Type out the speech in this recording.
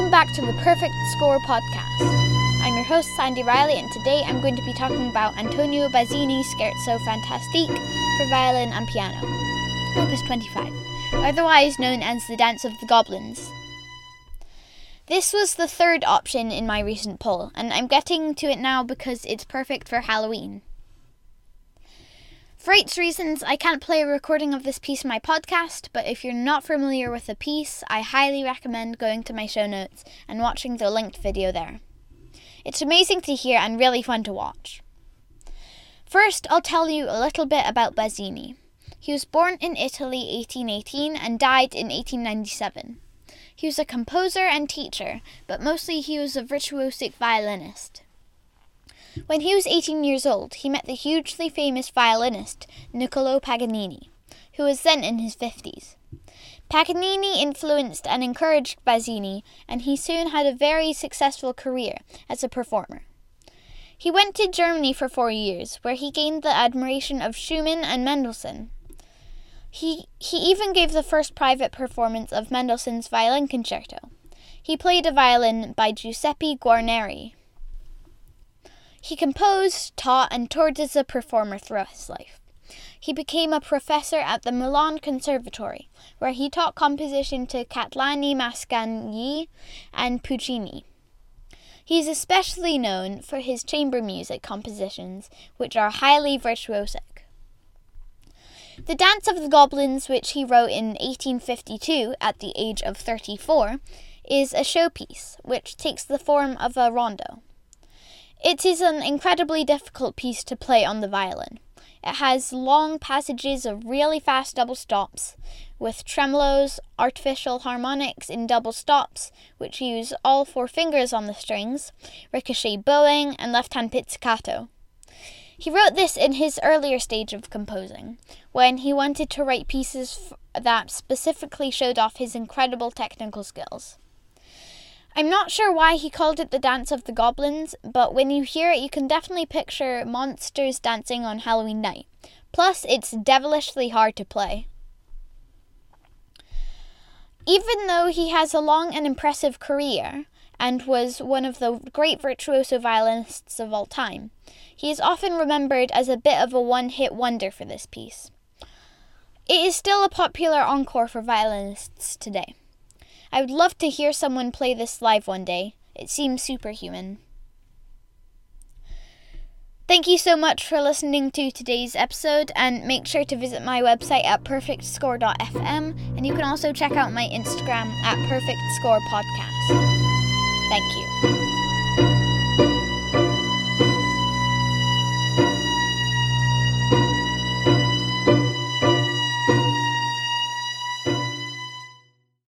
Welcome back to the Perfect Score podcast. I'm your host, Sandy Riley, and today I'm going to be talking about Antonio Bazzini's Scherzo Fantastique for violin and piano, Opus 25, otherwise known as the Dance of the Goblins. This was the third option in my recent poll, and I'm getting to it now because it's perfect for Halloween. For rights reasons, I can't play a recording of this piece in my podcast, but if you're not familiar with the piece, I highly recommend going to my show notes and watching the linked video there. It's amazing to hear and really fun to watch. First, I'll tell you a little bit about Bazzini. He was born in Italy 1818 and died in 1897. He was a composer and teacher, but mostly he was a virtuosic violinist. When he was 18 years old, he met the hugely famous violinist Niccolò Paganini, who was then in his 50s. Paganini influenced and encouraged Bazzini, and he soon had a very successful career as a performer. He went to Germany for four years, where he gained the admiration of Schumann and Mendelssohn. He, he even gave the first private performance of Mendelssohn's violin concerto. He played a violin by Giuseppe Guarneri. He composed, taught, and toured as a performer throughout his life. He became a professor at the Milan Conservatory, where he taught composition to Catalani Mascagni and Puccini. He is especially known for his chamber music compositions, which are highly virtuosic. The Dance of the Goblins, which he wrote in 1852 at the age of 34, is a showpiece which takes the form of a rondo. It is an incredibly difficult piece to play on the violin. It has long passages of really fast double stops, with tremolos, artificial harmonics in double stops, which use all four fingers on the strings, ricochet bowing, and left hand pizzicato. He wrote this in his earlier stage of composing, when he wanted to write pieces that specifically showed off his incredible technical skills. I'm not sure why he called it the Dance of the Goblins, but when you hear it, you can definitely picture monsters dancing on Halloween night. Plus, it's devilishly hard to play. Even though he has a long and impressive career and was one of the great virtuoso violinists of all time, he is often remembered as a bit of a one hit wonder for this piece. It is still a popular encore for violinists today. I would love to hear someone play this live one day. It seems superhuman. Thank you so much for listening to today's episode, and make sure to visit my website at perfectscore.fm, and you can also check out my Instagram at perfectscorepodcast. Thank you. thank you